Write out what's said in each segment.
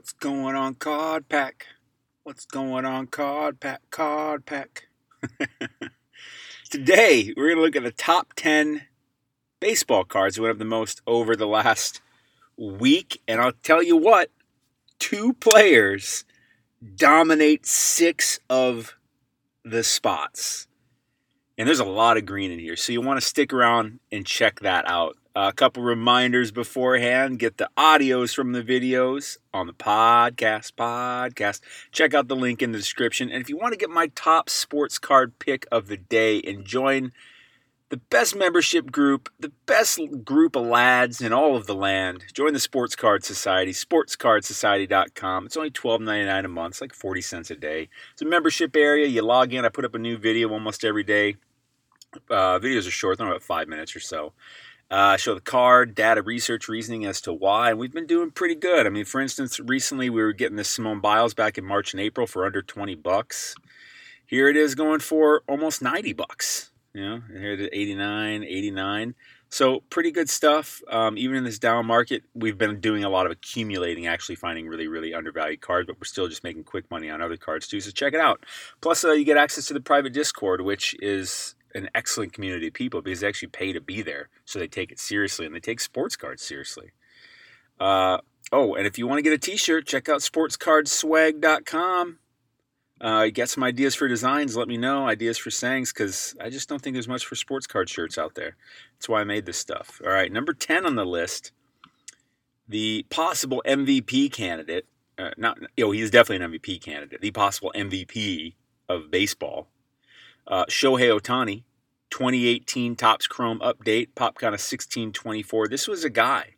What's going on, Card Pack? What's going on, Card Pack? Card Pack. Today, we're going to look at the top 10 baseball cards that went the most over the last week. And I'll tell you what, two players dominate six of the spots. And there's a lot of green in here, so you want to stick around and check that out. A couple reminders beforehand. Get the audios from the videos on the podcast. Podcast. Check out the link in the description. And if you want to get my top sports card pick of the day and join the best membership group, the best group of lads in all of the land, join the Sports Card Society, sportscardsociety.com. It's only $12.99 a month. It's like 40 cents a day. It's a membership area. You log in. I put up a new video almost every day. Uh, videos are short, they're about five minutes or so. Uh, show the card, data, research, reasoning as to why, and we've been doing pretty good. I mean, for instance, recently we were getting this Simone Biles back in March and April for under 20 bucks. Here it is going for almost 90 bucks. You know, here it is 89, 89. So pretty good stuff. Um, even in this down market, we've been doing a lot of accumulating, actually finding really, really undervalued cards, but we're still just making quick money on other cards too. So check it out. Plus, uh, you get access to the private Discord, which is an excellent community of people because they actually pay to be there. So they take it seriously and they take sports cards seriously. Uh, oh, and if you want to get a t shirt, check out sportscardswag.com. Uh, you some ideas for designs, let me know. Ideas for sayings, because I just don't think there's much for sports card shirts out there. That's why I made this stuff. All right, number 10 on the list the possible MVP candidate. Uh, not, you know, he's definitely an MVP candidate. The possible MVP of baseball uh, Shohei Ohtani, 2018 Topps Chrome update, pop count of 1624. This was a guy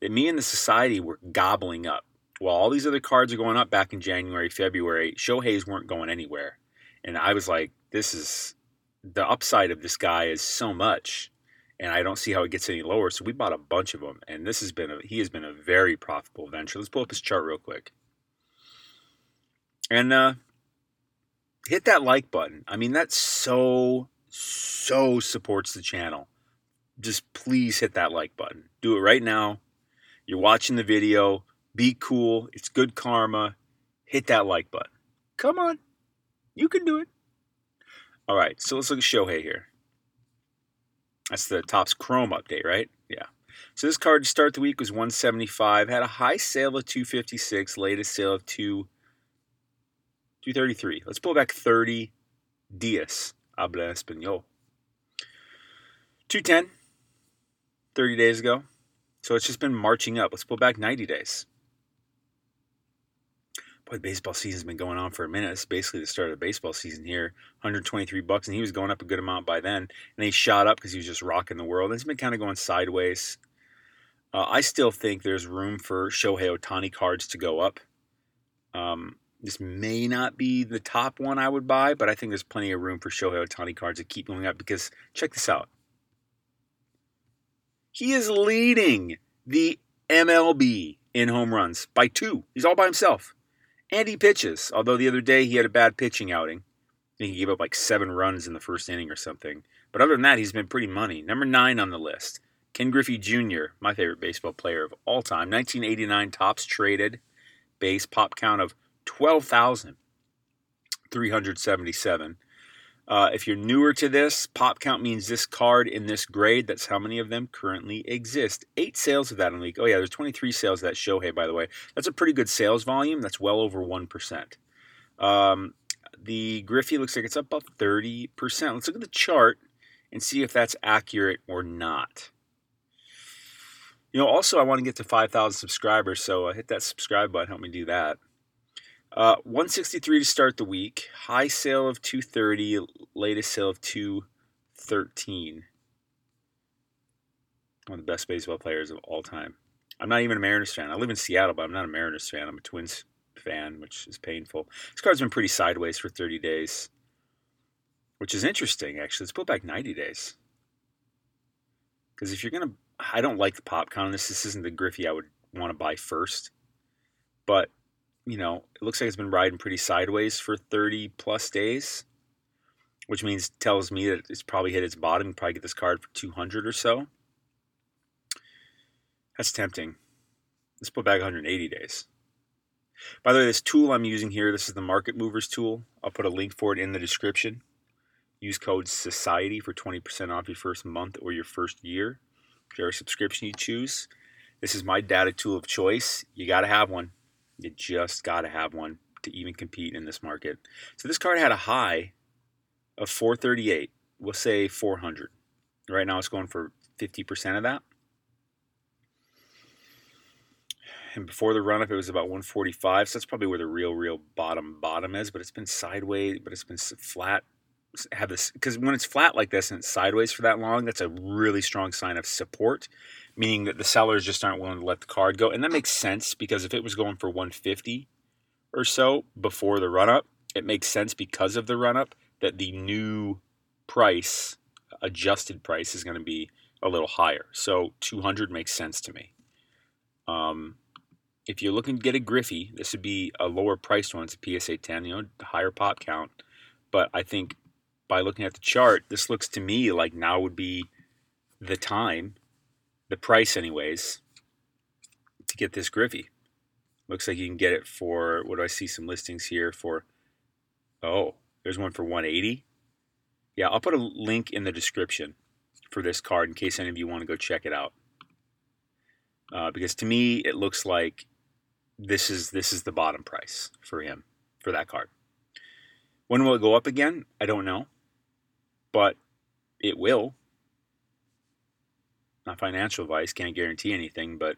that me and the society were gobbling up. While all these other cards are going up back in January, February, Shohei's weren't going anywhere. And I was like, this is the upside of this guy is so much, and I don't see how it gets any lower. So we bought a bunch of them, and this has been a, he has been a very profitable venture. Let's pull up his chart real quick. And uh, hit that like button. I mean, that so, so supports the channel. Just please hit that like button. Do it right now. You're watching the video. Be cool. It's good karma. Hit that like button. Come on. You can do it. All right, so let's look at Shohei here. That's the Topps Chrome update, right? Yeah. So this card to start the week was 175. Had a high sale of 256, latest sale of 2 233. Let's pull back 30 Dias. Habla Espanol. 210. 30 days ago. So it's just been marching up. Let's pull back 90 days. Boy, the baseball season's been going on for a minute. It's basically the start of the baseball season here. 123 bucks, and he was going up a good amount by then. And he shot up because he was just rocking the world. And it's been kind of going sideways. Uh, I still think there's room for Shohei Ohtani cards to go up. Um, this may not be the top one I would buy, but I think there's plenty of room for Shohei Ohtani cards to keep going up because check this out. He is leading the MLB in home runs by two. He's all by himself. And he pitches, although the other day he had a bad pitching outing. I think he gave up like seven runs in the first inning or something. But other than that, he's been pretty money. Number nine on the list, Ken Griffey Jr., my favorite baseball player of all time. 1989 Topps traded base pop count of 12,377. Uh, if you're newer to this, pop count means this card in this grade. That's how many of them currently exist. Eight sales of that in the week. Oh, yeah, there's 23 sales of that Shohei, by the way. That's a pretty good sales volume. That's well over 1%. Um, the Griffey looks like it's up about 30%. Let's look at the chart and see if that's accurate or not. You know, also, I want to get to 5,000 subscribers, so uh, hit that subscribe button. Help me do that. Uh, 163 to start the week. High sale of 230. Latest sale of 213. One of the best baseball players of all time. I'm not even a Mariners fan. I live in Seattle, but I'm not a Mariners fan. I'm a Twins fan, which is painful. This card's been pretty sideways for 30 days, which is interesting, actually. Let's pull back 90 days. Because if you're going to, I don't like the pop this. This isn't the Griffey I would want to buy first. But you know, it looks like it's been riding pretty sideways for 30 plus days, which means tells me that it's probably hit its bottom. You probably get this card for 200 or so. That's tempting. Let's put back 180 days. By the way, this tool I'm using here, this is the Market Movers tool. I'll put a link for it in the description. Use code SOCIETY for 20% off your first month or your first year, whichever subscription you choose. This is my data tool of choice. You got to have one. You just got to have one to even compete in this market. So this card had a high of 438. We'll say 400. Right now it's going for 50% of that. And before the run up, it was about 145. So that's probably where the real, real bottom bottom is. But it's been sideways, but it's been flat. Have this because when it's flat like this and it's sideways for that long, that's a really strong sign of support, meaning that the sellers just aren't willing to let the card go. And that makes sense because if it was going for 150 or so before the run up, it makes sense because of the run up that the new price, adjusted price, is going to be a little higher. So 200 makes sense to me. Um, if you're looking to get a Griffey, this would be a lower priced one. It's a PSA 10, you know, higher pop count. But I think by looking at the chart, this looks to me like now would be the time, the price, anyways, to get this Griffey. Looks like you can get it for what do I see some listings here for? Oh, there's one for 180. Yeah, I'll put a link in the description for this card in case any of you want to go check it out. Uh, because to me, it looks like this is this is the bottom price for him for that card. When will it go up again? I don't know, but it will. Not financial advice, can't guarantee anything, but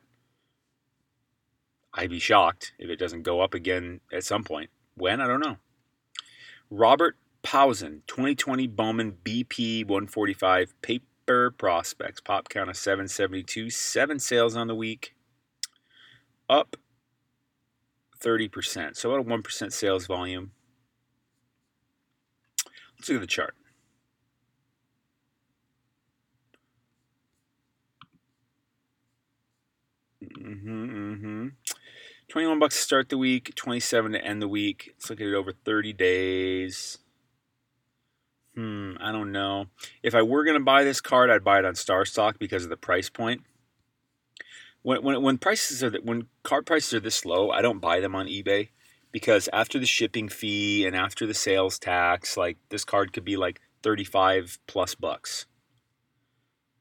I'd be shocked if it doesn't go up again at some point. When? I don't know. Robert Puason, 2020 Bowman BP 145 paper prospects, pop count of 772, seven sales on the week, up 30%. So about a 1% sales volume. Let's look at the chart. Mm-hmm, mm-hmm. 21 bucks to start the week, 27 to end the week. Let's look at it over 30 days. Hmm, I don't know. If I were going to buy this card, I'd buy it on StarStock because of the price point when when when prices are when card prices are this low, I don't buy them on eBay because after the shipping fee and after the sales tax, like this card could be like 35 plus bucks.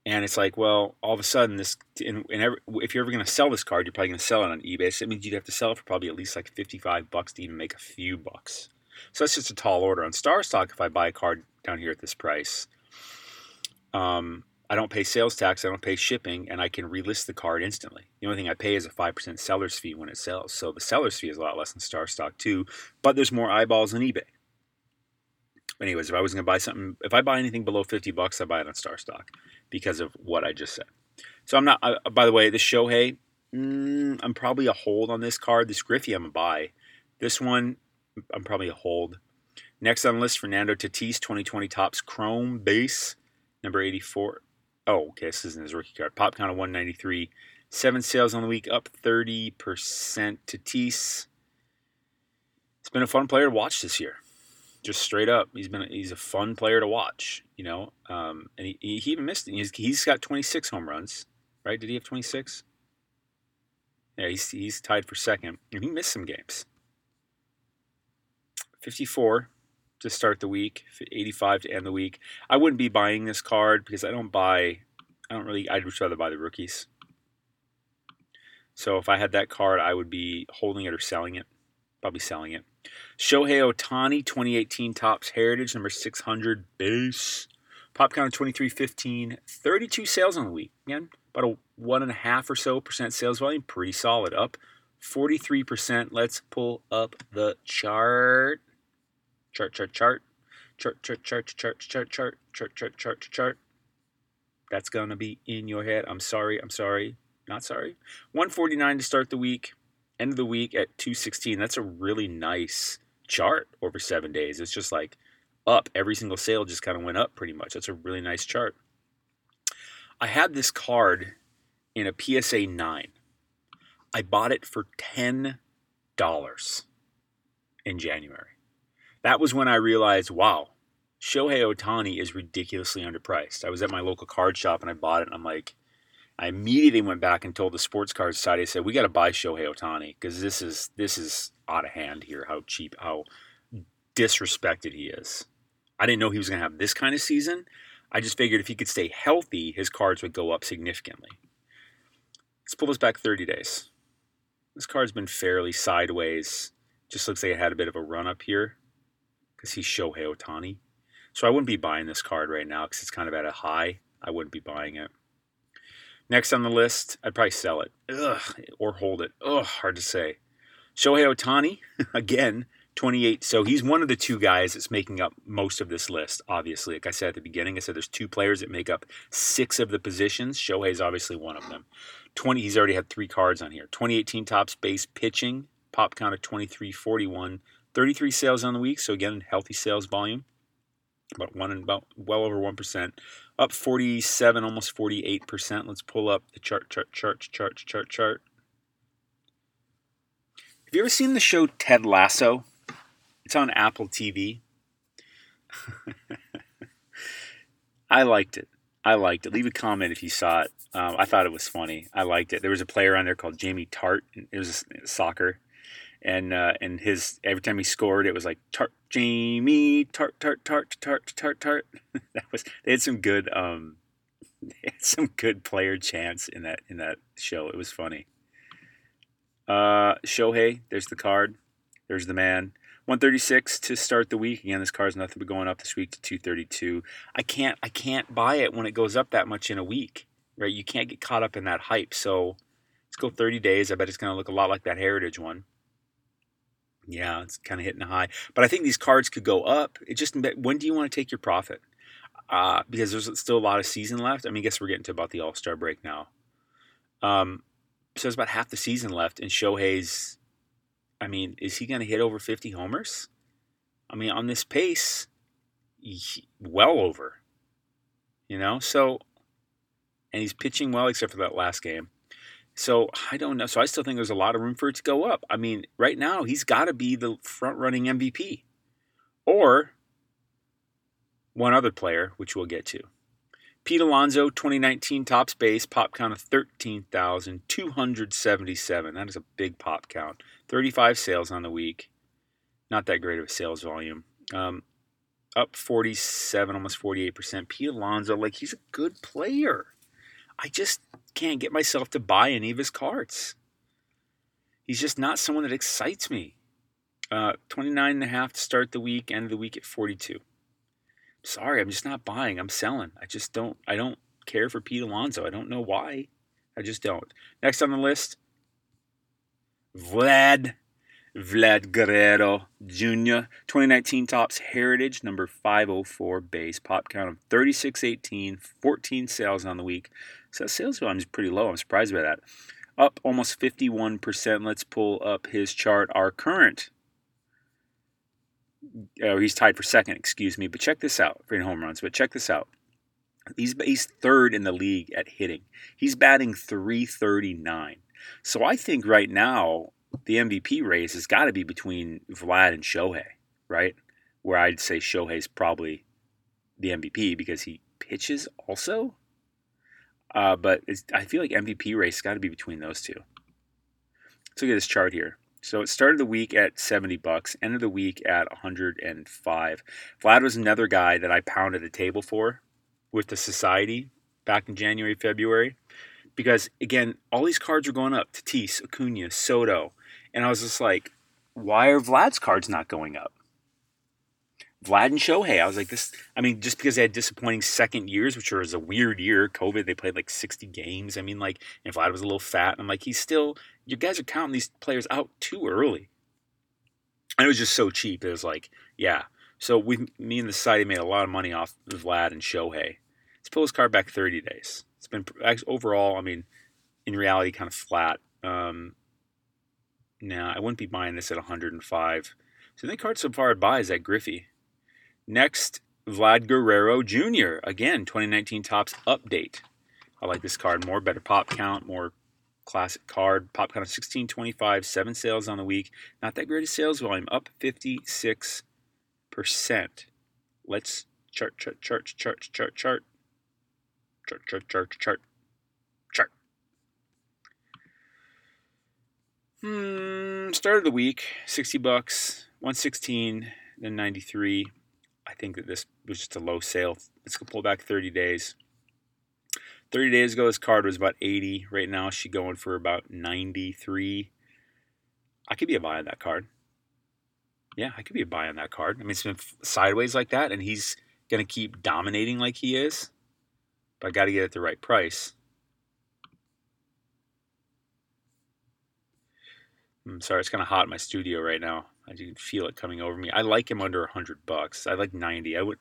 And it's like, well, all of a sudden, this, in, in every, if you're ever going to sell this card, you're probably going to sell it on eBay. So it means you'd have to sell it for probably at least like 55 bucks to even make a few bucks. So that's just a tall order on StarStock if I buy a card down here at this price. Um, I don't pay sales tax, I don't pay shipping, and I can relist the card instantly. The only thing I pay is a 5% seller's fee when it sells. So the seller's fee is a lot less than StarStock too, but there's more eyeballs on eBay. Anyways, if I was going to buy something, if I buy anything below 50 bucks, I buy it on StarStock because of what I just said. So I'm not, by the way, this Shohei, mm, I'm probably a hold on this card. This Griffey, I'm a buy. This one, I'm probably a hold. Next on the list, Fernando Tatis, 2020 Topps Chrome Base, number 84. Oh, okay, this isn't his rookie card. Pop count of 193. Seven sales on the week, up 30%. Tatis. It's been a fun player to watch this year. Just straight up, he's been he's a fun player to watch. You know, um, and he, he even missed. He's, he's got 26 home runs, right? Did he have 26? Yeah, he's he's tied for second, and he missed some games. 54 to start the week, 85 to end the week. I wouldn't be buying this card because I don't buy, I don't really, I'd rather buy the rookies. So if I had that card, I would be holding it or selling it. Probably selling it. Shohei Ohtani, 2018 Topps Heritage, number 600 base. Pop count of 2315. 32 sales on the week. Again, about a one and a half or so percent sales volume. Pretty solid. Up 43%. Let's pull up the chart chart, chart, chart, chart, chart, chart, chart, chart, chart, chart, chart, chart, chart. That's gonna be in your head. I'm sorry. I'm sorry. Not sorry. 149 to start the week. End of the week at 216. That's a really nice chart over seven days. It's just like up. Every single sale just kind of went up pretty much. That's a really nice chart. I had this card in a PSA 9. I bought it for $10 in January that was when I realized, wow, Shohei Ohtani is ridiculously underpriced. I was at my local card shop and I bought it, and I'm like, I immediately went back and told the sports card society. I said, "We got to buy Shohei Ohtani because this is this is out of hand here. How cheap, how disrespected he is. I didn't know he was going to have this kind of season. I just figured if he could stay healthy, his cards would go up significantly. Let's pull this back 30 days. This card's been fairly sideways. Just looks like it had a bit of a run up here because he's Shohei Ohtani. So I wouldn't be buying this card right now because it's kind of at a high. I wouldn't be buying it. Next on the list, I'd probably sell it. Ugh, or hold it. Ugh, hard to say. Shohei Ohtani, again, 28. So he's one of the two guys that's making up most of this list, obviously. Like I said at the beginning, I said there's two players that make up six of the positions. Shohei's obviously one of them. 20, he's already had three cards on here. 2018 Topps base pitching, pop count of 2341, 33 sales on the week. So again, healthy sales volume, about one and about well over 1%. Up 47, almost 48%. Let's pull up the chart, chart, chart, chart, chart, chart. Have you ever seen the show Ted Lasso? It's on Apple TV. I liked it. I liked it. Leave a comment if you saw it. Um, I thought it was funny. I liked it. There was a player on there called Jamie Tartt. It was soccer, and uh, and his every time he scored, it was like Tart Jamie Tart Tart Tart Tart Tart Tart. that was they had some good um, they had some good player chants in that in that show. It was funny. Uh, Shohei, there's the card. There's the man. 136 to start the week. Again, this car's nothing but going up this week to 232. I can't I can't buy it when it goes up that much in a week, right? You can't get caught up in that hype. So let's go 30 days. I bet it's to look a lot like that Heritage one. Yeah, it's kind of hitting a high. But I think these cards could go up. It just when do you want to take your profit? Uh, because there's still a lot of season left. I mean, I guess we're getting to about the All Star break now. Um, so there's about half the season left, and Shohei's I mean, is he going to hit over 50 homers? I mean, on this pace, well over. You know, so, and he's pitching well except for that last game. So I don't know. So I still think there's a lot of room for it to go up. I mean, right now he's got to be the front running MVP, or one other player, which we'll get to. Pete Alonso, 2019 Topps base, pop count of 13,277. That is a big pop count. 35 sales on the week. Not that great of a sales volume. Um, up 47, almost 48%. Pete Alonso, like, he's a good player. I just can't get myself to buy any of his cards. He's just not someone that excites me. Uh, 29 and a half to start the week, end of the week at 42 sorry, I'm just not buying. I'm selling. I just don't. I don't care for Pete Alonso. I don't know why. I just don't. Next on the list, Vlad. Vlad Guerrero Jr. 2019 Topps Heritage number 504 base pop count of 3618, 14 sales on the week. So sales volume is pretty low. I'm surprised by that. Up almost 51%. Let's pull up his chart. Our current or he's tied for second, excuse me. But check this out for home runs. But check this out. He's he's third in the league at hitting. He's batting 339. So I think right now the MVP race has got to be between Vlad and Shohei, right? Where I'd say Shohei's probably the MVP because he pitches also. Uh, but I feel like MVP race got to be between those two. Let's look at this chart here. So it started the week at 70 bucks, ended the week at 105. Vlad was another guy that I pounded the table for with the society back in January, February. Because again, all these cards were going up. Tatis, Acuna, Soto. And I was just like, why are Vlad's cards not going up? Vlad and Shohei. I was like, this. I mean, just because they had disappointing second years, which was a weird year, COVID, they played like 60 games. I mean, like, and Vlad was a little fat. And I'm like, he's still, you guys are counting these players out too early. And it was just so cheap. It was like, yeah. So we, me and the society made a lot of money off Vlad and Shohei. Let's pull his card back 30 days. It's been overall, I mean, in reality, kind of flat. Um, now, I wouldn't be buying this at 105. So the card so far I'd buy is that Griffey. Next, Vlad Guerrero Jr. Again, 2019 Topps update. I like this card more. Better pop count, more classic card. Pop count of 1625, seven sales on the week. Not that great of sales volume, up 56%. Let's chart, chart, chart, chart, chart, chart. Chart, chart, chart, chart, chart. Hmm, start of the week, 60 bucks, 116, then 93. I think that this was just a low sale. It's gonna pull back 30 days. 30 days ago, this card was about 80. Right now, she's going for about 93. I could be a buy on that card. Yeah, I could be a buy on that card. I mean, it's been sideways like that, and he's going to keep dominating like he is. But I got to get it at the right price. I'm sorry, it's kind of hot in my studio right now. I can feel it coming over me. I like him under 100 bucks. I like 90. I would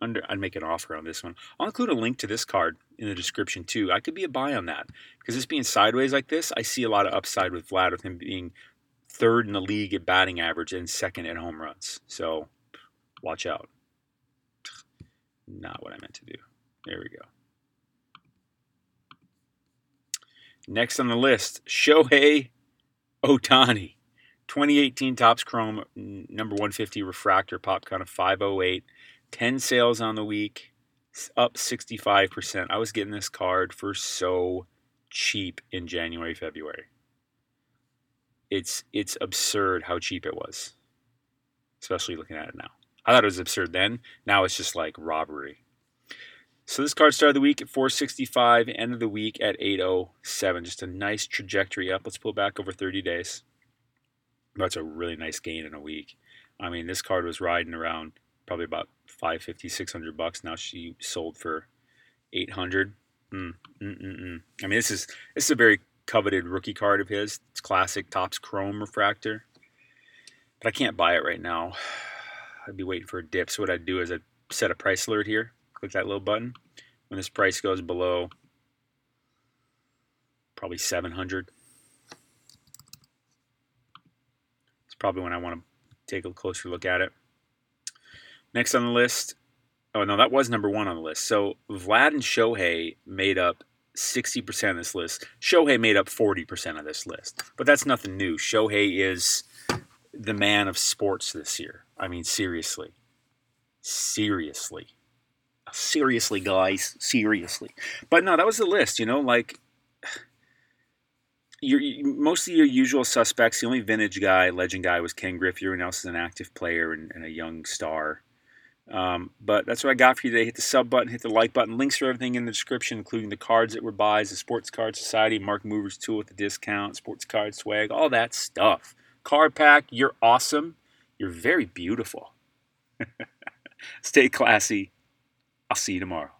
under I'd make an offer on this one. I'll include a link to this card in the description too. I could be a buy on that because this being sideways like this, I see a lot of upside with Vlad with him being third in the league at batting average and second at home runs. So watch out. Not what I meant to do. There we go. Next on the list, Shohei Ohtani. 2018 Topps Chrome number 150 refractor pop count of 508. 10 sales on the week, up 65%. I was getting this card for so cheap in January, February. It's it's absurd how cheap it was. Especially looking at it now. I thought it was absurd then. Now it's just like robbery. So this card started the week at 465, end of the week at 807. Just a nice trajectory up. Let's pull back over 30 days. That's a really nice gain in a week. I mean, this card was riding around probably about 550 600 bucks. Now she sold for 800 mm, mm, mm, mm. i mean this is this is a very coveted rookie card of his. It's classic Topps chrome refractor. But i can't buy it right now. I'd be waiting for a dip. So what i'd do is i'd set a price alert here. Click that little button. When this price goes below probably 700 probably when i want to take a closer look at it Next on the list, oh no, that was number one on the list. So Vlad and Shohei made up 60% of this list. Shohei made up 40% of this list. But that's nothing new. Shohei is the man of sports this year. I mean, seriously. Seriously. Seriously, guys. Seriously. But no, that was the list, you know, like your most of your usual suspects. The only vintage guy, legend guy, was Ken Griffey. Everyone else is an active player and, and a young star. Um, but that's what I got for you today. Hit the sub button, hit the like button. Links for everything in the description, including the cards that were buys, the Sports Card Society, Market Movers tool with the discount, sports card swag, all that stuff. Card pack, you're awesome. You're very beautiful. Stay classy. I'll see you tomorrow.